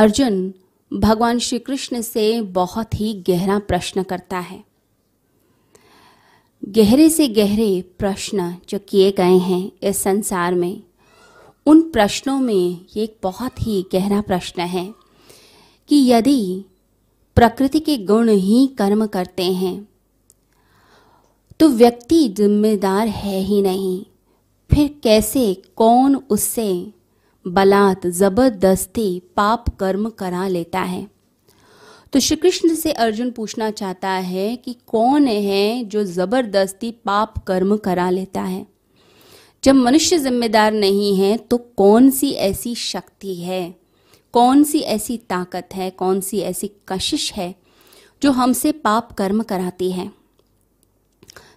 अर्जुन भगवान श्री कृष्ण से बहुत ही गहरा प्रश्न करता है। गहरे से गहरे प्रश्न जो किए गए हैं इस संसार में, उन प्रश्नों में एक बहुत ही गहरा प्रश्न है कि यदि प्रकृति के गुण ही कर्म करते हैं तो व्यक्ति जिम्मेदार है ही नहीं। फिर कैसे, कौन उससे बलात्, ज़बरदस्ती पाप कर्म करा लेता है। तो श्री कृष्ण से अर्जुन पूछना चाहता है कि कौन है जो ज़बरदस्ती पाप कर्म करा लेता है? जब मनुष्य जिम्मेदार नहीं है तो कौन सी ऐसी शक्ति है? कौन सी ऐसी ताकत है? कौन सी ऐसी कशिश है जो हमसे पाप कर्म कराती है?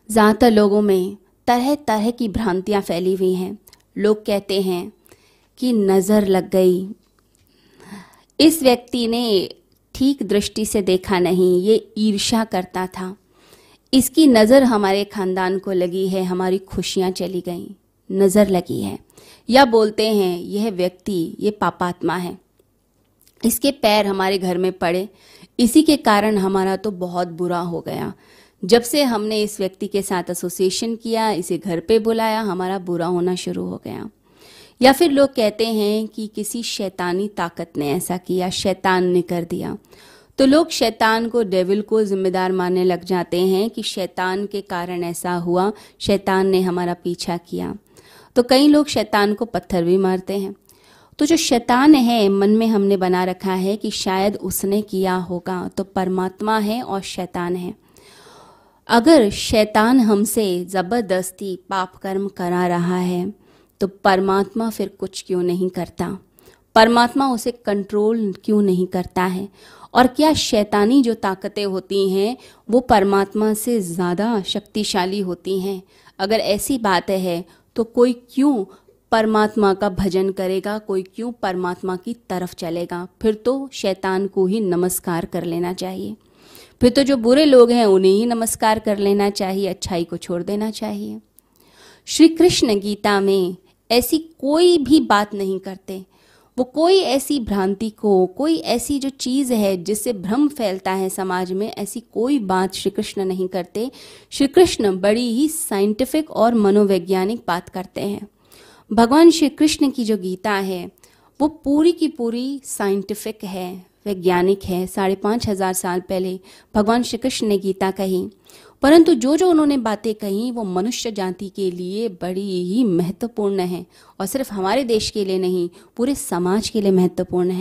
ज़्यादातर लोगों में तरह तरह की भ्रांतियाँ फैली हुई हैं। लोग कहते हैं कि नज़र लग गई। इस व्यक्ति ने ठीक दृष्टि से देखा नहीं, ये ईर्ष्या करता था। इसकी नज़र हमारे खानदान को लगी है, हमारी खुशियाँ चली गई, नज़र लगी है। या बोलते हैं, यह व्यक्ति, ये पापात्मा है। इसके पैर हमारे घर में पड़े। इसी के कारण हमारा तो बहुत बुरा हो गया। जब से हमने इस व्यक्ति के साथ एसोसिएशन किया, इसे घर पे बुलाया, हमारा बुरा होना शुरू हो गया। या फिर लोग कहते हैं कि किसी शैतानी ताकत ने ऐसा किया, शैतान ने कर दिया। तो लोग शैतान को डेविल को जिम्मेदार मानने लग जाते हैं कि शैतान के कारण ऐसा हुआ, शैतान ने हमारा पीछा किया। तो कई लोग शैतान को पत्थर भी मारते हैं। तो जो शैतान है, मन में हमने बना रखा है कि शायद उसने किया होगा तो परमात्मा है और शैतान है। अगर शैतान हमसे ज़बरदस्ती पाप कर्म करा रहा है तो परमात्मा फिर कुछ क्यों नहीं करता? परमात्मा उसे कंट्रोल क्यों नहीं करता है? और क्या शैतानी जो ताकतें होती हैं, वो परमात्मा से ज़्यादा शक्तिशाली होती हैं? अगर ऐसी बात है तो कोई क्यों परमात्मा का भजन करेगा? कोई क्यों परमात्मा की तरफ़ चलेगा? फिर तो शैतान को ही नमस्कार कर लेना चाहिए। फिर तो जो बुरे लोग हैं, उन्हें ही नमस्कार कर लेना चाहिए, अच्छाई को छोड़ देना चाहिए। श्री कृष्ण गीता में ऐसी कोई भी बात नहीं करते। वो कोई ऐसी भ्रांति को, कोई ऐसी जो चीज़ है जिससे भ्रम फैलता है समाज में, ऐसी कोई बात श्री कृष्ण नहीं करते। श्री कृष्ण बड़ी ही साइंटिफिक और मनोवैज्ञानिक बात करते हैं। भगवान श्री कृष्ण की जो गीता है, वो पूरी की पूरी साइंटिफिक है, वैज्ञानिक है। साढ़े पाँच हज़ार साल पहले भगवान श्री कृष्ण ने गीता कही। परंतु जो जो उन्होंने बातें कही, वो मनुष्य जाति के लिए बड़ी ही महत्वपूर्ण है और सिर्फ़ हमारे देश के लिए नहीं, पूरे समाज के लिए महत्वपूर्ण है।